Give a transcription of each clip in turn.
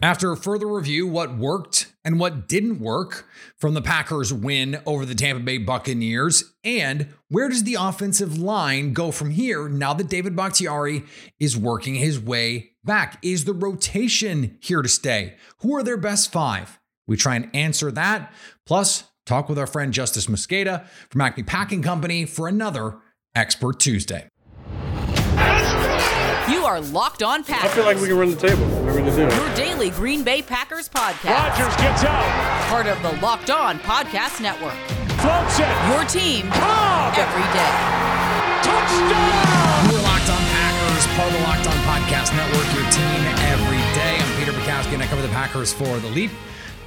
After a further review, what worked and what didn't work from the Packers' win over the Tampa Bay Buccaneers, and where does the offensive line go from here now that David Bakhtiari is working his way back? Is the rotation here to stay? Who are their best five? We try and answer that, plus talk with our friend Justice Mosqueda from Acme Packing Company for another Expert Tuesday. You are Locked On Packers. I feel like we can run the table. We're going to do it. Your daily Green Bay Packers podcast. Rodgers gets out. Part of the Locked On Podcast Network. Floats it. Your team Cobb. every day. Touchdown. We're Locked On Packers, part of the Locked On Podcast Network, your team every day. I'm Peter Bukowski, and I cover the Packers for The Leap,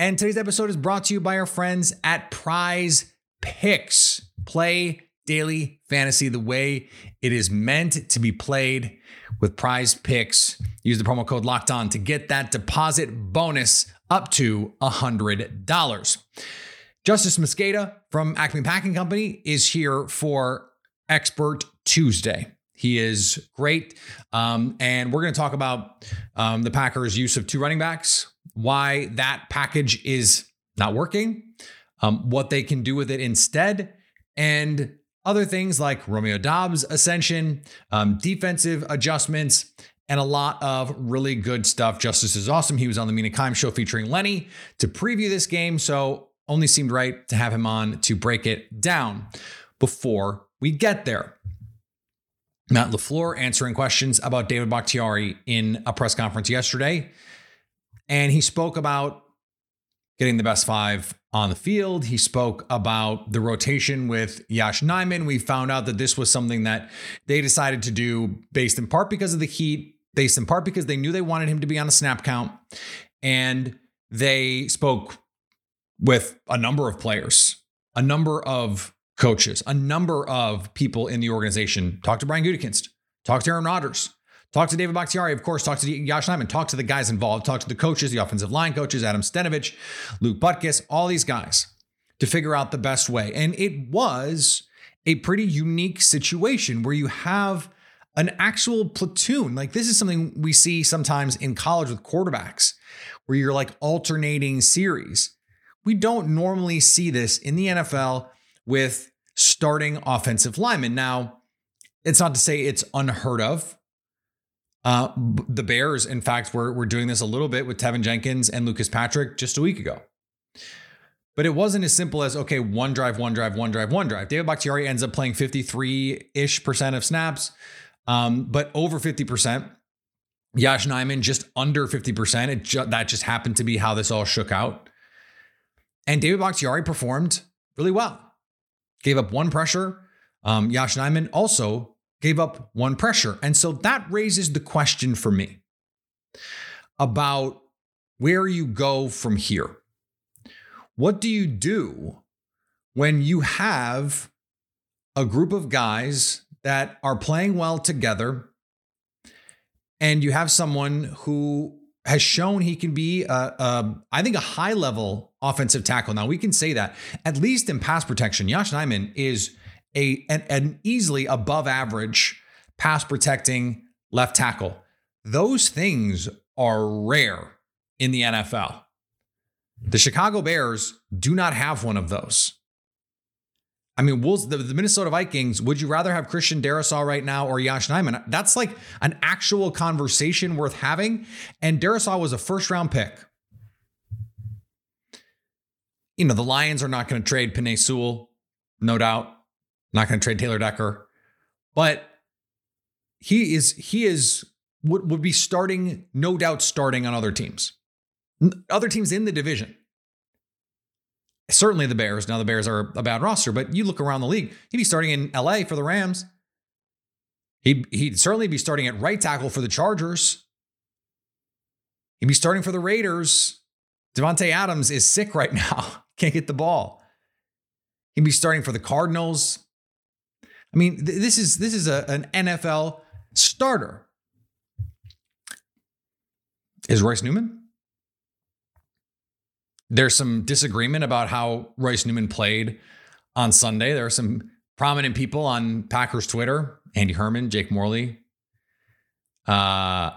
And today's episode is brought to you by our friends at Prize Picks. Play daily fantasy the way it is meant to be played with Prize Picks. Use the promo code Locked On to get that deposit bonus up to $100. Justice Mosqueda from Acme Packing Company is here for Expert Tuesday. He is great. Um, and we're going to talk about um, the Packers' use of two running backs, why that package is not working, um, what they can do with it instead, and other things like Romeo Doubs' ascension, um, defensive adjustments, and a lot of really good stuff. Justice is awesome. He was on the Mina Kimes show featuring Lenny to preview this game, so only seemed right to have him on to break it down before we get there. Matt LaFleur answering questions about David Bakhtiari in a press conference yesterday. And he spoke about getting the best five on the field. He spoke about the rotation with Yosh Nijman. We found out that this was something that they decided to do based in part because of the heat, based in part because they knew they wanted him to be on a snap count. And they spoke with a number of players, a number of coaches, a number of people in the organization. Talk to Brian Gutekunst, talk to Aaron Rodgers, talk to David Bakhtiari, of course, talk to Yosh Nijman, talk to the guys involved, talk to the coaches, the offensive line coaches, Adam Stenavich, Luke Butkus, all these guys to figure out the best way. And it was a pretty unique situation where you have an actual platoon. Like this is something we see sometimes in college with quarterbacks, where you're like alternating series. We don't normally see this in the NFL with starting offensive linemen. Now, it's not to say it's unheard of. Uh, the Bears, in fact, were, were doing this a little bit with Teven Jenkins and Lucas Patrick just a week ago. But it wasn't as simple as, okay, one drive, one drive, one drive, one drive. David Bakhtiari ends up playing 53 ish percent of snaps, um, but over 50%. Yosh Nijman just under 50%. It ju- that just happened to be how this all shook out. And David Bakhtiari performed really well gave up one pressure. Um, Yosh Nijman also gave up one pressure. And so that raises the question for me about where you go from here. What do you do when you have a group of guys that are playing well together and you have someone who has shown he can be, a, a, I think, a high level offensive tackle. Now we can say that at least in pass protection, Yosh Nijman is a an, an easily above average pass protecting left tackle. Those things are rare in the NFL. The Chicago Bears do not have one of those. I mean, the, the, Minnesota Vikings, would you rather have Christian Darrisaw right now or Yosh Nijman? That's like an actual conversation worth having. And Darrisaw was a first round pick. You know, the Lions are not going to trade Penei Sewell, no doubt. Not going to trade Taylor Decker. But he is, he is, would, would be starting, no doubt starting on other teams, other teams in the division certainly the Bears. Now the Bears are a bad roster, but you look around the league, he'd be starting in LA for the Rams. He'd, he'd certainly be starting at right tackle for the Chargers. He'd be starting for the Raiders. Davante Adams is sick right now. Can't get the ball. He'd be starting for the Cardinals. I mean, th- this is this is a, an NFL starter. Is Royce Newman? There's some disagreement about how Royce Newman played on Sunday. There are some prominent people on Packers Twitter, Andy Herman, Jake Morley, uh,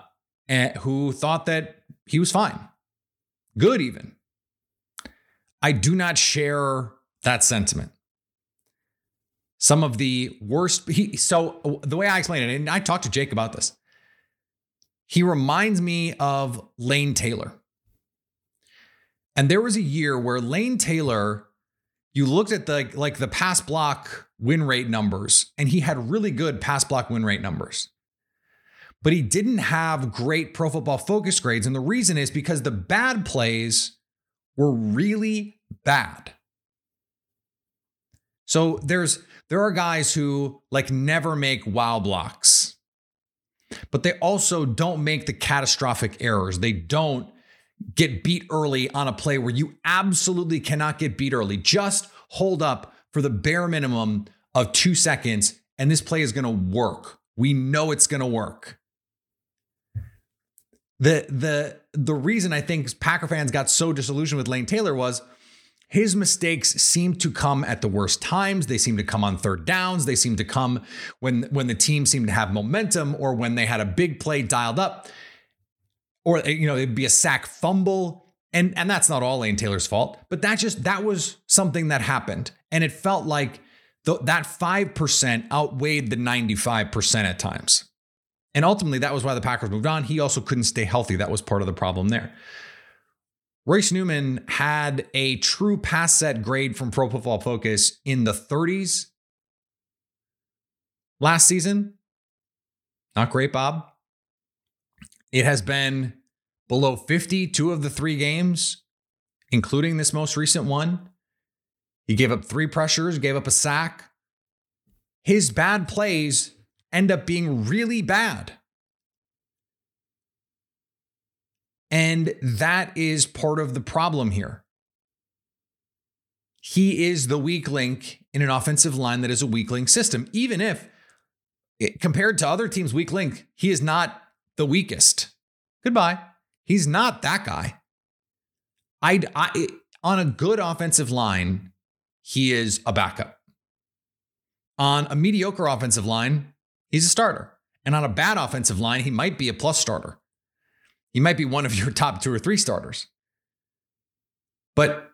who thought that he was fine, good even. I do not share that sentiment. Some of the worst. He, so the way I explain it, and I talked to Jake about this. He reminds me of Lane Taylor. And there was a year where Lane Taylor, you looked at the like the pass block win rate numbers, and he had really good pass block win rate numbers. But he didn't have great pro football focus grades. And the reason is because the bad plays were really bad. So there's there are guys who like never make wow blocks. But they also don't make the catastrophic errors. They don't get beat early on a play where you absolutely cannot get beat early. Just hold up for the bare minimum of 2 seconds and this play is going to work. We know it's going to work. The the the reason I think Packer fans got so disillusioned with Lane Taylor was his mistakes seem to come at the worst times. They seem to come on third downs. They seem to come when when the team seemed to have momentum or when they had a big play dialed up. Or you know, it'd be a sack fumble. And and that's not all Lane Taylor's fault, but that just that was something that happened. And it felt like the, that 5% outweighed the 95% at times. And ultimately, that was why the Packers moved on. He also couldn't stay healthy. That was part of the problem there. Royce Newman had a true pass set grade from Pro Football Focus in the 30s last season. Not great, Bob. It has been below 50 two of the three games, including this most recent one. He gave up three pressures, gave up a sack. His bad plays end up being really bad. And that is part of the problem here. He is the weak link in an offensive line that is a weak link system, even if compared to other teams' weak link, he is not the weakest. Goodbye. He's not that guy. I, I on a good offensive line, he is a backup. On a mediocre offensive line, he's a starter. And on a bad offensive line, he might be a plus starter. He might be one of your top two or three starters. But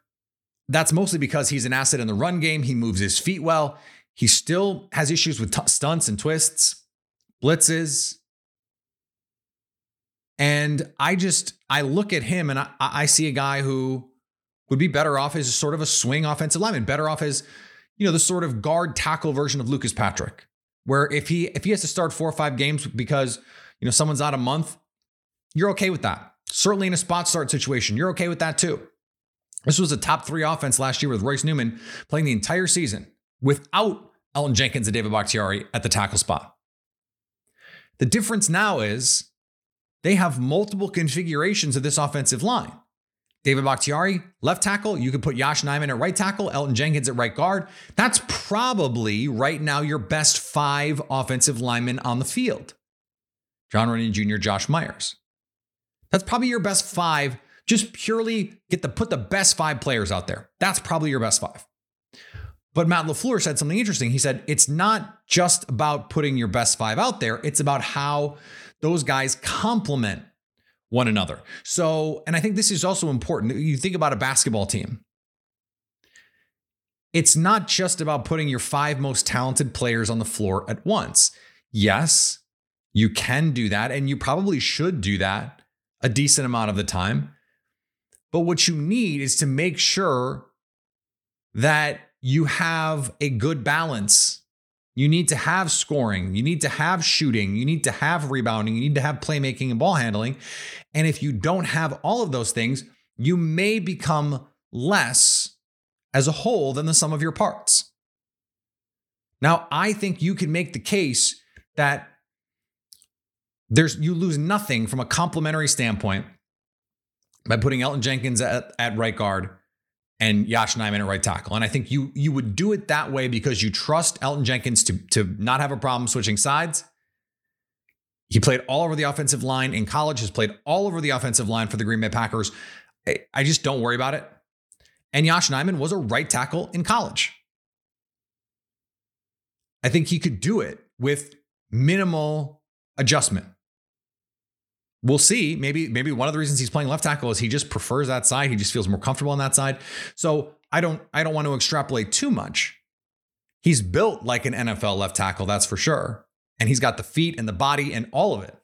that's mostly because he's an asset in the run game. He moves his feet well. He still has issues with t- stunts and twists, blitzes. And I just, I look at him and I, I see a guy who would be better off as sort of a swing offensive lineman, better off as, you know, the sort of guard tackle version of Lucas Patrick, where if he if he has to start four or five games because you know someone's out a month, you're okay with that. Certainly in a spot start situation, you're okay with that too. This was a top three offense last year with Royce Newman playing the entire season without Elgton Jenkins and David Bakhtiari at the tackle spot. The difference now is they have multiple configurations of this offensive line. David Bakhtiari, left tackle. You could put Yosh Nijman at right tackle, Elton Jenkins at right guard. That's probably right now your best five offensive linemen on the field. Jon Runyan Jr., Josh Myers. That's probably your best five. Just purely get to put the best five players out there. That's probably your best five. But Matt LaFleur said something interesting. He said, it's not just about putting your best five out there, it's about how those guys complement one another. So, and I think this is also important. You think about a basketball team. It's not just about putting your five most talented players on the floor at once. Yes, you can do that, and you probably should do that a decent amount of the time. But what you need is to make sure that you have a good balance. You need to have scoring, you need to have shooting, you need to have rebounding, you need to have playmaking and ball handling. And if you don't have all of those things, you may become less as a whole than the sum of your parts. Now, I think you can make the case that there's you lose nothing from a complementary standpoint by putting Elton Jenkins at, at right guard and Yosh Nijman at right tackle. And I think you you would do it that way because you trust Elton Jenkins to, to not have a problem switching sides. He played all over the offensive line in college, has played all over the offensive line for the Green Bay Packers. I, I just don't worry about it. And Yosh Nijman was a right tackle in college. I think he could do it with minimal adjustment. We'll see. Maybe maybe one of the reasons he's playing left tackle is he just prefers that side. He just feels more comfortable on that side. So I don't I don't want to extrapolate too much. He's built like an NFL left tackle, that's for sure. And he's got the feet and the body and all of it.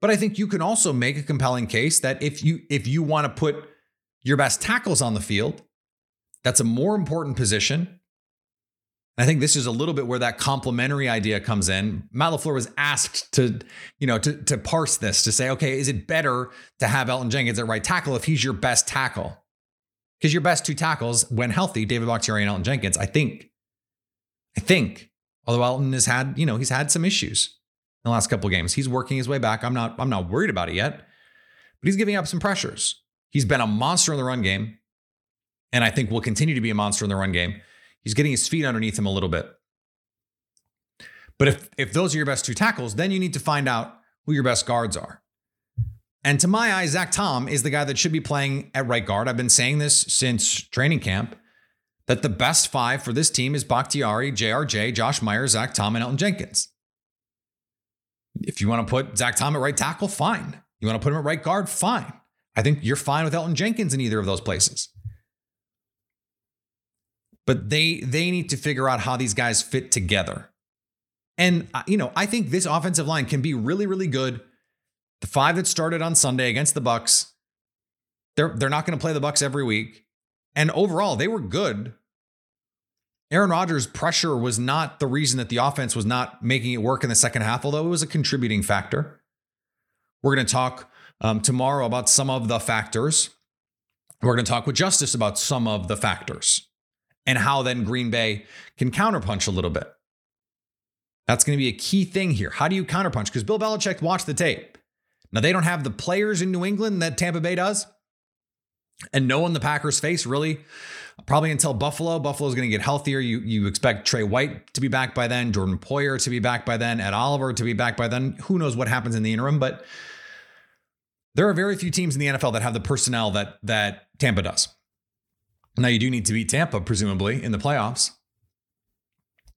But I think you can also make a compelling case that if you if you want to put your best tackles on the field, that's a more important position I think this is a little bit where that complementary idea comes in. Matt LaFleur was asked to, you know, to, to parse this to say, okay, is it better to have Elton Jenkins at right tackle if he's your best tackle? Because your best two tackles, when healthy, David Bakhtiari and Elton Jenkins, I think, I think, although Elton has had, you know, he's had some issues in the last couple of games. He's working his way back. I'm not, I'm not worried about it yet, but he's giving up some pressures. He's been a monster in the run game, and I think will continue to be a monster in the run game. He's getting his feet underneath him a little bit. But if if those are your best two tackles, then you need to find out who your best guards are. And to my eye, Zach Tom is the guy that should be playing at right guard. I've been saying this since training camp that the best five for this team is Bakhtiari, JRJ, Josh Myers, Zach Tom, and Elton Jenkins. If you want to put Zach Tom at right tackle, fine. You want to put him at right guard, fine. I think you're fine with Elton Jenkins in either of those places but they they need to figure out how these guys fit together. And uh, you know, I think this offensive line can be really really good. The five that started on Sunday against the Bucks, they're they're not going to play the Bucks every week. And overall, they were good. Aaron Rodgers' pressure was not the reason that the offense was not making it work in the second half, although it was a contributing factor. We're going to talk um, tomorrow about some of the factors. We're going to talk with Justice about some of the factors and how then Green Bay can counterpunch a little bit. That's going to be a key thing here. How do you counterpunch? Because Bill Belichick watched the tape. Now, they don't have the players in New England that Tampa Bay does. And no one the Packers face really, probably until Buffalo. Buffalo's going to get healthier. You, you expect Trey White to be back by then, Jordan Poyer to be back by then, Ed Oliver to be back by then. Who knows what happens in the interim, but there are very few teams in the NFL that have the personnel that that Tampa does. Now, you do need to beat Tampa, presumably, in the playoffs,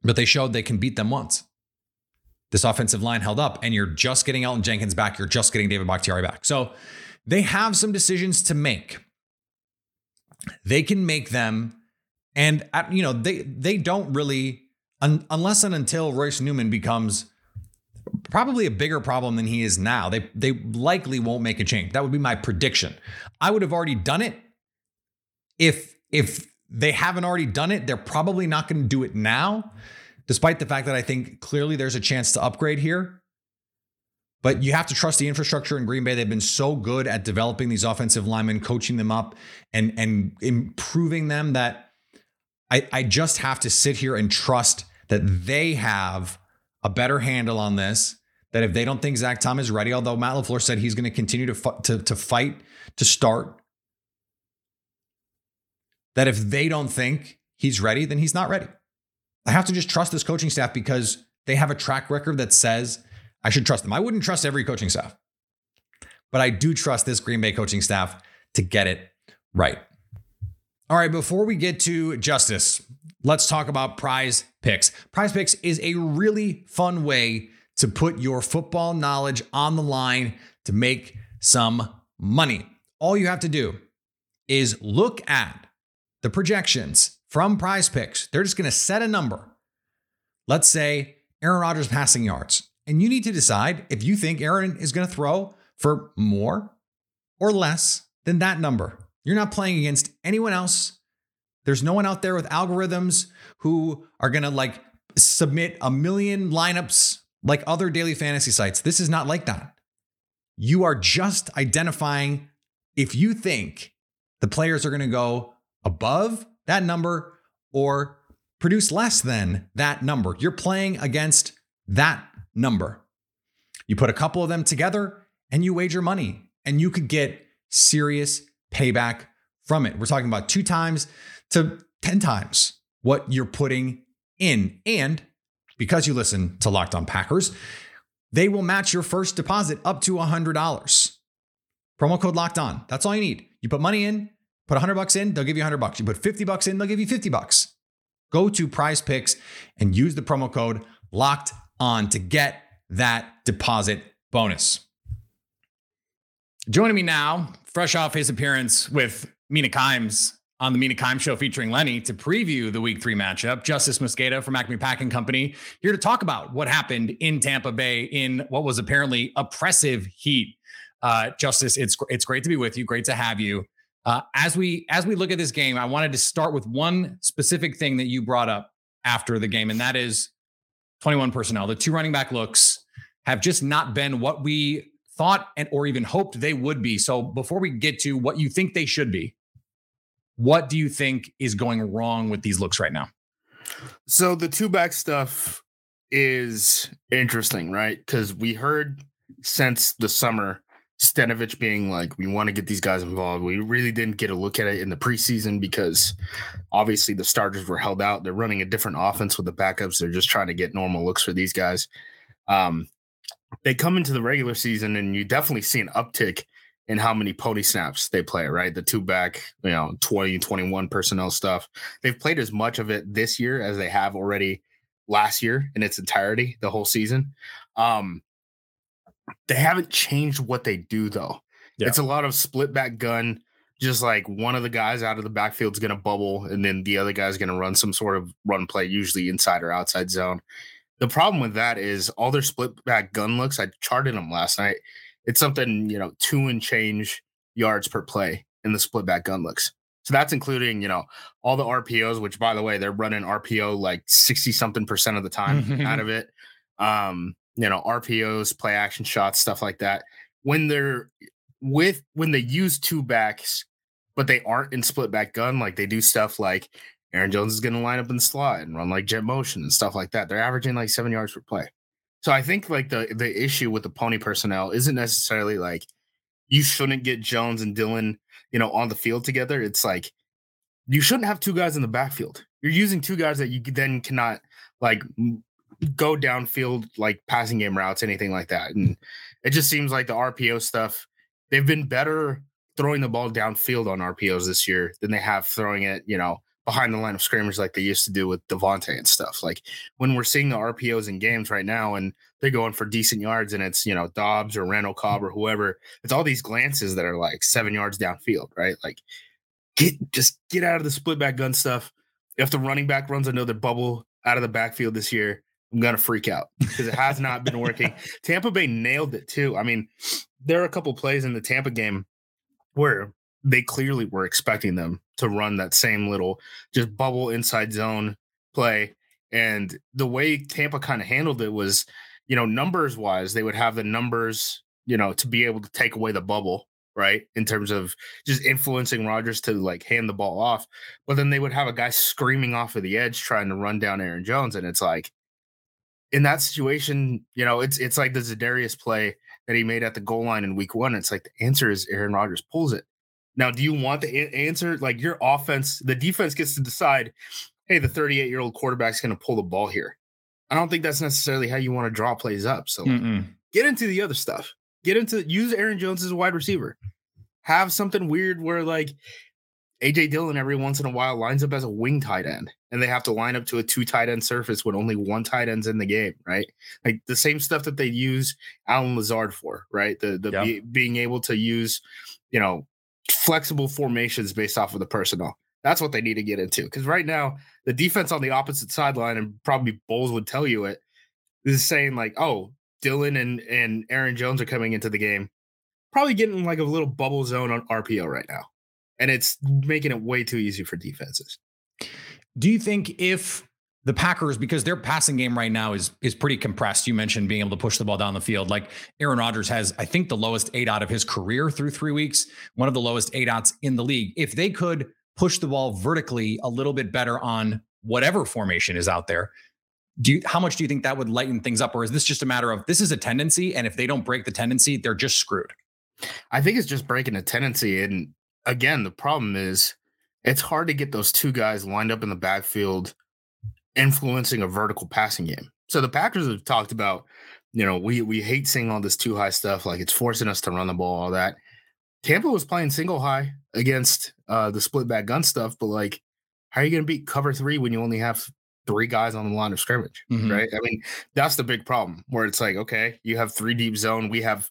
but they showed they can beat them once. This offensive line held up, and you're just getting Elton Jenkins back. You're just getting David Bakhtiari back. So they have some decisions to make. They can make them, and you know they they don't really un, unless and until Royce Newman becomes probably a bigger problem than he is now. They they likely won't make a change. That would be my prediction. I would have already done it if if they haven't already done it, they're probably not going to do it now, despite the fact that I think clearly there's a chance to upgrade here. But you have to trust the infrastructure in Green Bay. They've been so good at developing these offensive linemen, coaching them up, and and improving them that I, I just have to sit here and trust that they have a better handle on this. That if they don't think Zach Tom is ready, although Matt LaFleur said he's going to continue to, to, to fight to start that if they don't think he's ready, then he's not ready. I have to just trust this coaching staff because they have a track record that says I should trust them. I wouldn't trust every coaching staff, but I do trust this Green Bay coaching staff to get it right. All right, before we get to justice, let's talk about prize picks. Prize picks is a really fun way to put your football knowledge on the line to make some money. All you have to do is look at the projections from prize picks, they're just going to set a number. Let's say Aaron Rodgers passing yards. And you need to decide if you think Aaron is going to throw for more or less than that number. You're not playing against anyone else. There's no one out there with algorithms who are going to like submit a million lineups like other daily fantasy sites. This is not like that. You are just identifying if you think the players are going to go above that number or produce less than that number. You're playing against that number. You put a couple of them together and you wager money, and you could get serious payback from it. We're talking about two times to 10 times what you're putting in. And because you listen to Locked On Packers, they will match your first deposit up to $100. Promo code locked on. That's all you need. You put money in, put 100 bucks in, they'll give you 100 bucks. You put 50 bucks in, they'll give you 50 bucks. Go to Prize Picks and use the promo code locked on to get that deposit bonus. Joining me now, fresh off his appearance with Mina Kimes on the Mina Kimes show featuring Lenny to preview the week three matchup. Justice Mosqueda from Acme Packing Company here to talk about what happened in Tampa Bay in what was apparently oppressive heat. Uh, Justice, it's it's great to be with you. Great to have you. Uh, as we as we look at this game, I wanted to start with one specific thing that you brought up after the game, and that is 21 personnel. The two running back looks have just not been what we thought and or even hoped they would be. So before we get to what you think they should be, what do you think is going wrong with these looks right now? So the two back stuff is interesting, right? Because we heard since the summer Stenavich being like, we want to get these guys involved. We really didn't get a look at it in the preseason because obviously the starters were held out. They're running a different offense with the backups. They're just trying to get normal looks for these guys. Um, they come into the regular season and you definitely see an uptick in how many pony snaps they play, right? The two back, you know, 20, 21 personnel stuff. They've played as much of it this year as they have already last year in its entirety, the whole season. Um, they haven't changed what they do though. Yeah. It's a lot of split back gun, just like one of the guys out of the backfield is going to bubble, and then the other guy's going to run some sort of run play, usually inside or outside zone. The problem with that is all their split back gun looks. I charted them last night. It's something you know two and change yards per play in the split back gun looks. So that's including, you know, all the RPOs, which by the way, they're running RPO like 60 something percent of the time out of it. Um, you know, RPOs, play action shots, stuff like that. When they're with when they use two backs, but they aren't in split back gun, like they do stuff like Aaron Jones is going to line up in the slot and run like jet motion and stuff like that. They're averaging like seven yards per play. So I think like the the issue with the pony personnel isn't necessarily like you shouldn't get Jones and Dillon, you know, on the field together. It's like you shouldn't have two guys in the backfield. You're using two guys that you then cannot like go downfield like passing game routes, anything like that. And it just seems like the RPO stuff, they've been better throwing the ball downfield on RPOs this year than they have throwing it, you know, behind the line of scrimmage like they used to do with Davante and stuff. Like when we're seeing the RPOs in games right now and they're going for decent yards and it's, you know, Doubs or Randall Cobb or whoever, it's all these glances that are like seven yards downfield, right? Like get just get out of the split back gun stuff. If the running back runs another bubble out of the backfield this year, I'm gonna freak out because it has not been working. Tampa Bay nailed it too. I mean, there are a couple plays in the Tampa game where they clearly were expecting them to run that same little just bubble inside zone play. And the way Tampa kind of handled it was, you know, numbers wise, they would have the numbers, you know, to be able to take away the bubble, right? In terms of just influencing Rodgers to like hand the ball off. But then they would have a guy screaming off of the edge trying to run down Aaron Jones. And it's like, in that situation, you know, it's it's like the Za'Darius play that he made at the goal line in week one. It's like the answer is Aaron Rodgers pulls it. Now, do you want the a- answer? Like your offense, the defense gets to decide, hey, the 38 year old quarterback's going to pull the ball here. I don't think that's necessarily how you want to draw plays up. So like, get into the other stuff. Get into use Aaron Jones as a wide receiver. Have something weird where like AJ Dillon every once in a while lines up as a wing tight end, and they have to line up to a two tight end surface when only one tight end's in the game, right? Like the same stuff that they use Allen Lazard for, right? The the be, being able to use, you know, flexible formations based off of the personnel. That's what they need to get into because right now the defense on the opposite sideline, and probably Bowles would tell you it, is saying like, oh, Dillon and and Aaron Jones are coming into the game, probably getting like a little bubble zone on RPO right now and it's making it way too easy for defenses. Do you think if the Packers, because their passing game right now is is pretty compressed. You mentioned being able to push the ball down the field. Like Aaron Rodgers has, I think, the lowest aDOT of his career through three weeks, one of the lowest aDOTs in the league. If they could push the ball vertically a little bit better on whatever formation is out there, do you, how much do you think that would lighten things up? Or is this just a matter of this is a tendency, and if they don't break the tendency, they're just screwed? I think it's just breaking a tendency. And again, the problem is it's hard to get those two guys lined up in the backfield influencing a vertical passing game. So the Packers have talked about, you know, we we hate seeing all this two high stuff, like it's forcing us to run the ball, all that. Tampa was playing single high against uh the split back gun stuff, but like, how are you gonna beat cover three when you only have three guys on the line of scrimmage? Mhm. Right. I mean, that's the big problem where it's like, okay, you have three deep zone, we have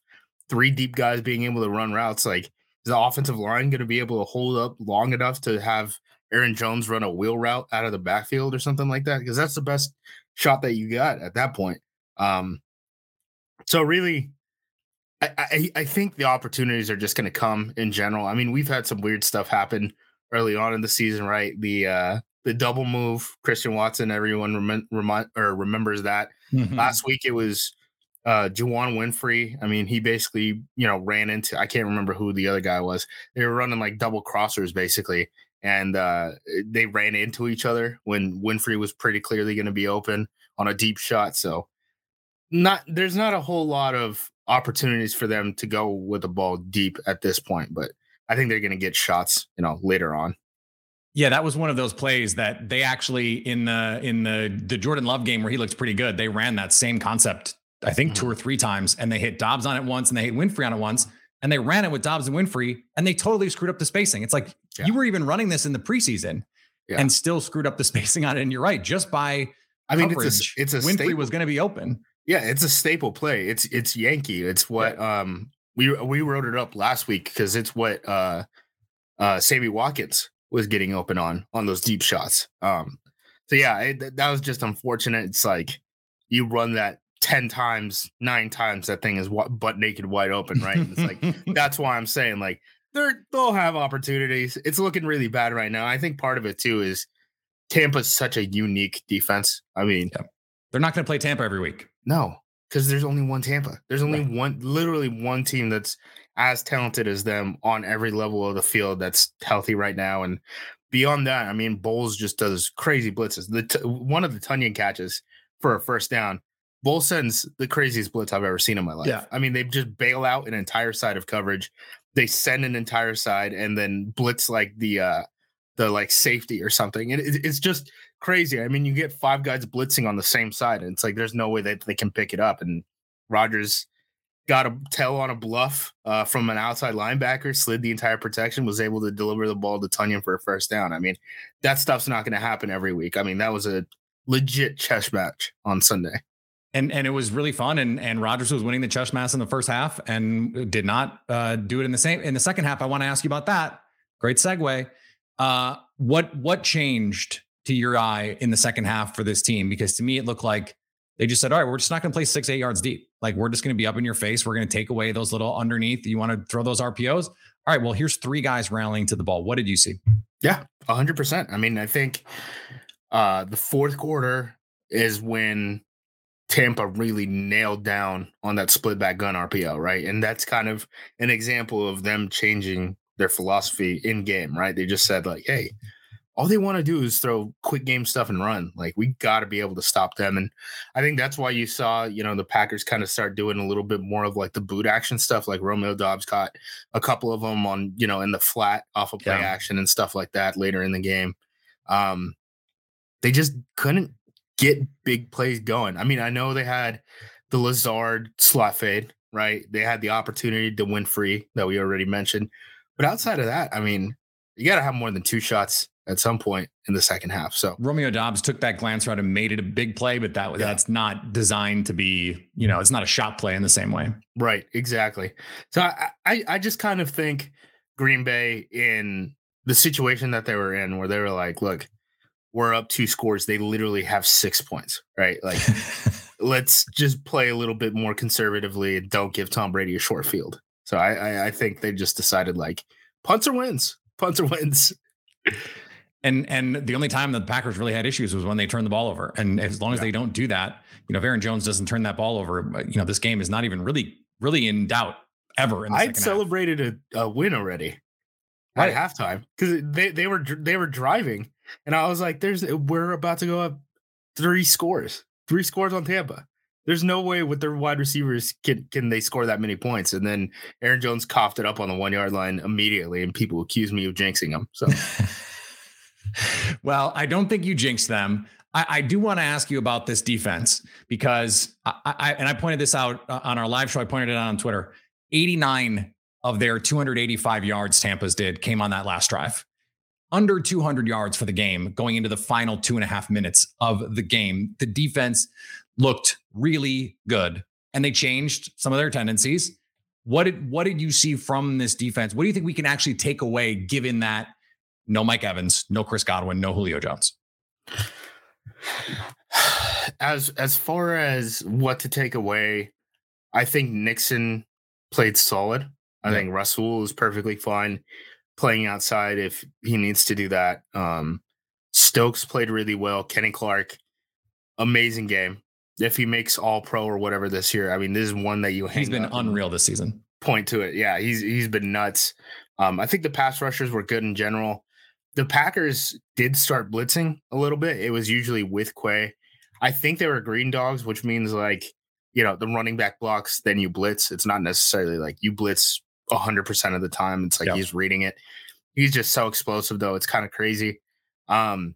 three deep guys being able to run routes. Like, is the offensive line going to be able to hold up long enough to have Aaron Jones run a wheel route out of the backfield or something like that? Because that's the best shot that you got at that point. Um, so really, I, I, I think the opportunities are just going to come in general. I mean, we've had some weird stuff happen early on in the season, right? The uh, the double move, Christian Watson, everyone remi- remind or remembers that. Mhm. Last week it was uh Juwann Winfree. I mean, he basically, you know, ran into I can't remember who the other guy was. They were running like double crossers basically. And uh they ran into each other when Winfree was pretty clearly going to be open on a deep shot. So not there's not a whole lot of opportunities for them to go with the ball deep at this point, but I think they're going to get shots, you know, later on. Yeah, that was one of those plays that they actually in the in the the Jordan Love game where he looks pretty good. They ran that same concept, I think, two or three times, and they hit Doubs on it once, and they hit Winfree on it once, and they ran it with Doubs and Winfree, and they totally screwed up the spacing. It's like Yeah. you were even running this in the preseason, Yeah. and still screwed up the spacing on it. And you're right, just by I mean, coverage, it's a it's a Winfree staple. was going to be open. Yeah, it's a staple play. It's it's Yankee. It's what um we we wrote it up last week because it's what uh uh Sammy Watkins was getting open on on those deep shots. Um so yeah, it, that was just unfortunate. It's like you run that 10 times, 9 times that thing is wa- butt naked wide open, right? And it's like that's why I'm saying like they're they'll have opportunities. It's looking really bad right now. I think part of it too is Tampa's such a unique defense. I mean, they're not going to play Tampa every week. no, because there's only one Tampa. There's only one, literally one team that's as talented as them on every level of the field that's healthy right now. And beyond that, I mean, Bowles just does crazy blitzes. The t- one of the Tonyan catches for a first down. Bowles sends the craziest blitz I've ever seen in my life. Yeah. I mean, they just bail out an entire side of coverage. They send an entire side and then blitz like the uh the like safety or something. And it, it's just crazy. I mean, you get five guys blitzing on the same side, and it's like there's no way that they can pick it up. And Rodgers got a tell on a bluff uh, from an outside linebacker, slid the entire protection, was able to deliver the ball to Tonyan for a first down. I mean, that stuff's not going to happen every week. I mean, that was a legit chess match on Sunday. And and it was really fun. And and Rodgers was winning the chess match in the first half and did not uh, do it in the same in the second half. I want to ask you about that. Great segue. Uh, what what changed to your eye in the second half for this team? Because to me, it looked like they just said, "All right, we're just not going to play six eight yards deep. Like we're just going to be up in your face. We're going to take away those little underneath. You want to throw those RPOs? All right. Well, here's three guys rallying to the ball. What did you see? Yeah, hundred percent. I mean, I think uh the fourth quarter is when Tampa really nailed down on that split back gun RPO, right? And that's kind of an example of them changing their philosophy in game, right? They just said like, "Hey, all they want to do is throw quick game stuff and run. Like we got to be able to stop them." And I think that's why you saw, you know, the Packers kind of start doing a little bit more of like the boot action stuff. Like Romeo Doubs caught a couple of them on, you know, in the flat off of play Yeah. action and stuff like that later in the game. Um, they just couldn't get big plays going. I mean, I know they had the Lazard slot fade, right? They had the opportunity to Winfree that we already mentioned. But outside of that, I mean, you got to have more than two shots at some point in the second half. So, Romeo Doubs took that glance route and made it a big play, but that Yeah. that's not designed to be, you know, it's not a shot play in the same way. right, exactly. So, I, I, I just kind of think Green Bay in the situation that they were in, where they were like, look, we're up two scores. They literally have six points, right? Like, let's just play a little bit more conservatively and don't give Tom Brady a short field. So I, I, I think they just decided like punts or wins, punts or wins. And and the only time that the Packers really had issues was when they turned the ball over. And as long as Yeah. they don't do that, you know, if Aaron Jones doesn't turn that ball over, you know, this game is not even really really in doubt ever. In the I'd celebrated a, a win already Right. at halftime because they, they were they were driving and I was like, "There's we're about to go up three scores, three scores on Tampa." There's no way with their wide receivers can can they score that many points. And then Aaron Jones coughed it up on the one yard line immediately, and people accuse me of jinxing him. So well, I don't think you jinxed them. I, I do want to ask you about this defense because I, I and I pointed this out uh, on our live show. I pointed it out on Twitter. 89 of their 285 yards Tampa's did came on that last drive. Under 200 yards for the game going into the final two and a half minutes of the game. The defense looked really good and they changed some of their tendencies. What did what did you see from this defense? What do you think we can actually take away given that no Mike Evans, no Chris Godwin, no Julio Jones? As as far as what to take away, I think Nixon played solid. I yeah. think Russell is perfectly fine playing outside if he needs to do that. Um, Stokes played really well. Kenny Clark, amazing game. If he makes all pro or whatever this year, I mean, this is one that you He's been unreal this season. Point to it. Yeah, he's he's been nuts. Um, I think the pass rushers were good in general. The Packers did start blitzing a little bit. It was usually with Quay. I think they were green dogs, which means like, you know, the running back blocks, then you blitz. It's not necessarily like you blitz 100% of the time. It's like yep. he's reading it. He's just so explosive, though. It's kind of crazy. Um,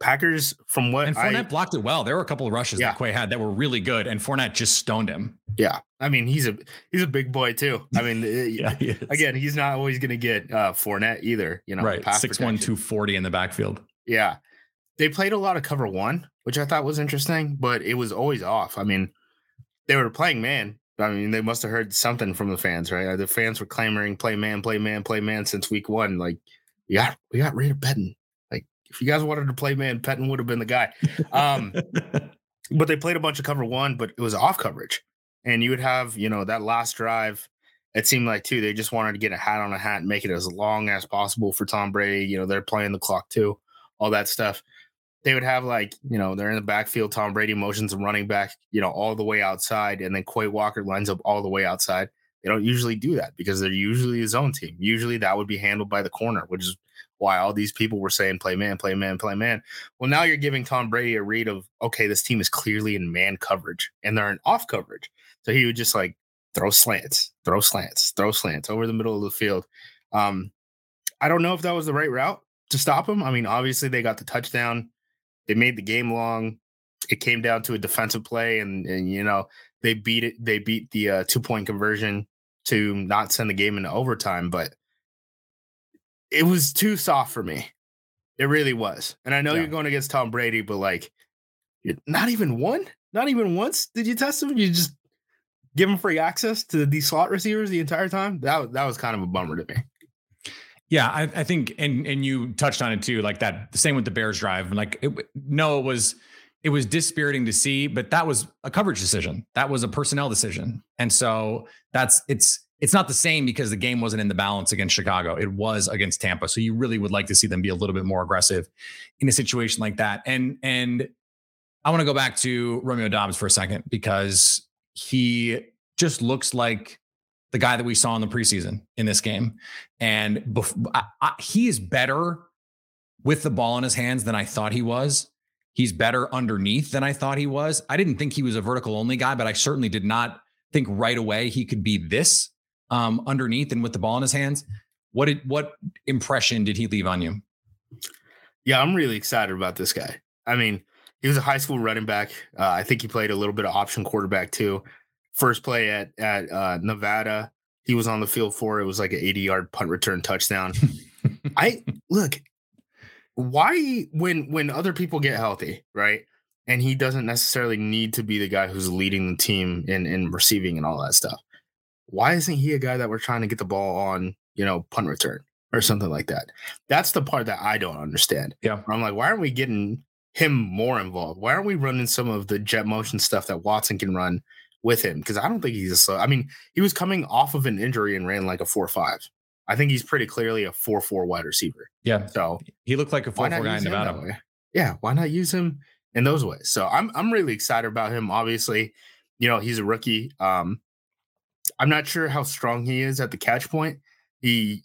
Packers, from what and Fournette I, blocked it well. There were a couple of rushes yeah. that Quay had that were really good, and Fournette just stoned him. Yeah, I mean he's a he's a big boy too. I mean, eh, yeah, he again, he's not always going to get uh, Fournette either. You know, right? Six one two forty in the backfield. Yeah, they played a lot of cover one, which I thought was interesting, but it was always off. I mean, they were playing man, I mean, they must have heard something from the fans, right? The fans were clamoring, "Play man, play man, play man" since week one. Like, yeah, we got rid of Pettine. Like, if you guys wanted to play man, Pettine would have been the guy. Um, but they played a bunch of cover one, but it was off coverage, and you would have, you know, that last drive. It seemed like too they just wanted to get a hat on a hat and make it as long as possible for Tom Brady. You know, they're playing the clock too, all that stuff they would have like, you know, they're in the backfield, Tom Brady motions and running back, you know, all the way outside, and then Quay Walker lines up all the way outside. They don't usually do that because they're usually a zone team. Usually that would be handled by the corner, which is why all these people were saying play man, play man, play man. Well, now you're giving Tom Brady a read of okay, this team is clearly in man coverage and they're in off coverage. So he would just like throw slants, throw slants, throw slants over the middle of the field. Um, I don't know if that was the right route to stop him. I mean, obviously they got the touchdown they made the game long. It came down to a defensive play, and, and you know they beat it. They beat the uh, two point conversion to not send the game into overtime, but it was too soft for me. It really was. And I know yeah. you're going against Tom Brady, but like, not even one, not even once did you test him. You just give him free access to these slot receivers the entire time. That that was kind of a bummer to me. Yeah, I, I, think, and and you touched on it too, like that. The same with the Bears drive. and Like, it, no, it was it was dispiriting to see, but that was a coverage decision. That was a personnel decision, and so that's it's it's not the same because the game wasn't in the balance against Chicago. It was against Tampa. So you really would like to see them be a little bit more aggressive in a situation like that. And and I want to go back to Romeo Doubs for a second because he just looks like the guy that we saw in the preseason in this game. And bef- I, I, he is better with the ball in his hands than I thought he was. He's better underneath than I thought he was. I didn't think he was a vertical only guy, but I certainly did not think right away he could be this um, underneath and with the ball in his hands. What did what impression did he leave on you? Yeah, I'm really excited about this guy. I mean, he was a high school running back. Uh, I think he played a little bit of option quarterback too first play at at uh, Nevada, he was on the field for it was like an 80 yard punt return touchdown. I look why when when other people get healthy, right? And he doesn't necessarily need to be the guy who's leading the team in in receiving and all that stuff. Why isn't he a guy that we're trying to get the ball on, you know, punt return or something like that? That's the part that I don't understand. Yeah. I'm like, why aren't we getting him more involved? Why aren't we running some of the jet motion stuff that Watson can run with him because I don't think he's a slow. I mean, he was coming off of an injury and ran like a four five. I think he's pretty clearly a four four wide receiver. Yeah. So he looked like a four four guy in Nevada. Yeah. Why not use him in those ways? So I'm I'm really excited about him. Obviously, you know he's a rookie. Um, I'm not sure how strong he is at the catch point. He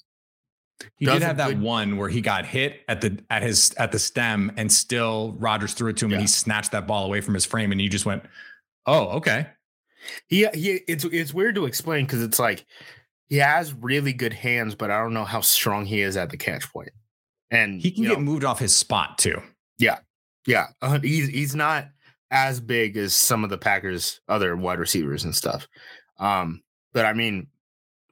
he did have that good... one where he got hit at the at his at the stem and still Rodgers threw it to him yeah. and he snatched that ball away from his frame and you just went Oh, okay. He he it's it's weird to explain because it's like he has really good hands, but I don't know how strong he is at the catch point. And He can get know, moved off his spot too. yeah, uh, he's he's not as big as some of the Packers' other wide receivers and stuff. Um, but I mean,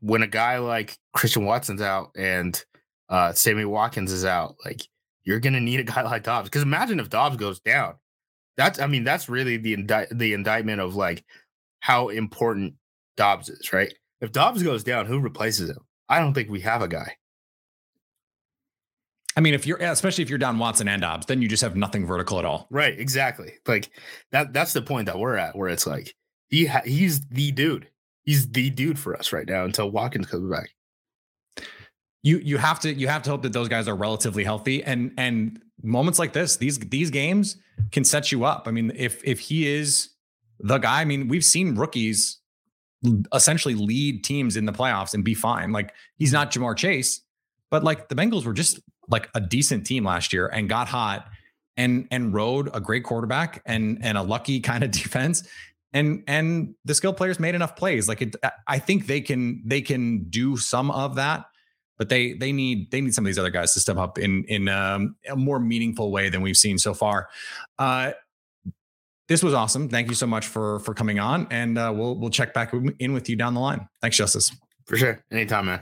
when a guy like Christian Watson's out and uh Sammy Watkins is out, like you're gonna need a guy like Doubs. Because imagine if Doubs goes down. That's I mean, that's really the indict the indictment of like how important Doubs is, right? If Doubs goes down, who replaces him? I don't think we have a guy. I mean, if you're especially if you're down Watson and Doubs, then you just have nothing vertical at all. Right, exactly. Like that that's the point that we're at where it's like he ha- he's the dude. He's the dude for us right now until Watkins comes back. You you have to you have to hope that those guys are relatively healthy and and moments like this, these these games can set you up. I mean, if if he is the guy, I mean, we've seen rookies essentially lead teams in the playoffs and be fine. Like he's not Ja'Marr Chase, but like the Bengals were just like a decent team last year and got hot and and rode a great quarterback and and a lucky kind of defense. And and the skill players made enough plays. Like it i think they can they can do some of that but they they need they need some of these other guys to step up in in um, a more meaningful way than we've seen so far. Uh this was awesome thank you so much for for coming on and uh we'll we'll check back in with you down the line thanks justice For sure. Anytime, man.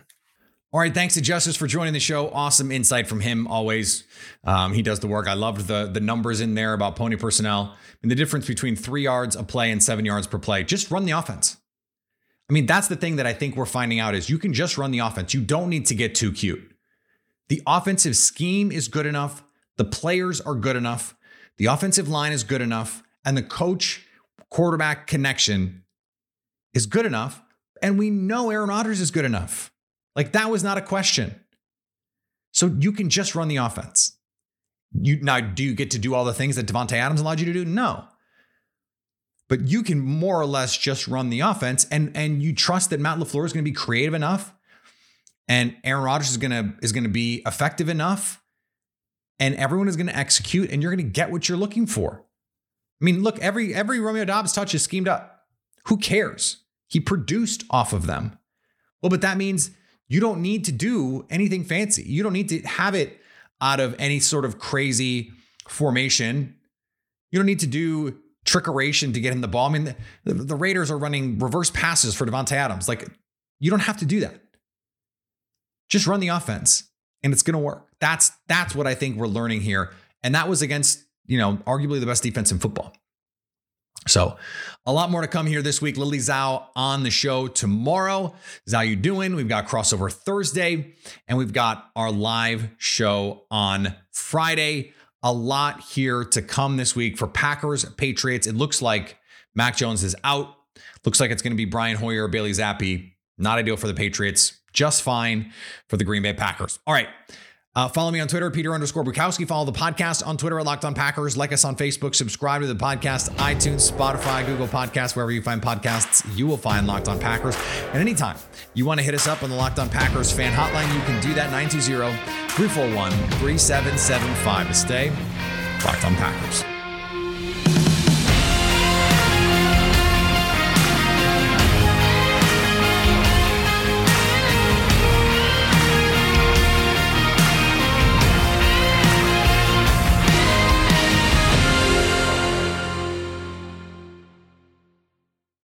all right, thanks to Justice for joining the show. Awesome insight from him always. Um, he does the work. I loved the the numbers in there about pony personnel and the difference between three yards a play and seven yards per play. Just run the offense. I mean, that's the thing that I think we're finding out is you can just run the offense. You don't need to get too cute. The offensive scheme is good enough. The players are good enough. The offensive line is good enough. And the coach quarterback connection is good enough. And we know Aaron Rodgers is good enough. Like that was not a question. So you can just run the offense. You now do you get to do all the things that Davante Adams allowed you to do? No. But you can more or less just run the offense and and you trust that Matt LaFleur is going to be creative enough and Aaron Rodgers is going to is going to be effective enough and everyone is going to execute and you're going to get what you're looking for. I mean, look, every every Romeo Doubs touch is schemed up. Who cares? He produced off of them. Well, but that means you don't need to do anything fancy. You don't need to have it out of any sort of crazy formation. You don't need to do trickeration to get him the ball. I mean, the, the Raiders are running reverse passes for Davante Adams. Like, you don't have to do that. Just run the offense and it's going to work. That's that's what I think we're learning here. And that was against, you know, arguably the best defense in football. So, a lot more to come here this week. Lily Zhao on the show tomorrow. Zhao, you doing? We've got crossover Thursday, and we've got our live show on Friday. A lot here to come this week for Packers, Patriots. It looks like Mac Jones is out. Looks like it's going to be Brian Hoyer, or Bailey Zappe. Not ideal for the Patriots. Just fine for the Green Bay Packers. All right. Uh, follow me on Twitter, Peter underscore Bukowski. Follow the podcast on Twitter at Locked On Packers. Like us on Facebook. Subscribe to the podcast, iTunes, Spotify, Google Podcasts, wherever you find podcasts, you will find Locked On Packers. And anytime you want to hit us up on the Locked On Packers fan hotline, you can do that 920 341 3775 to stay Locked On Packers.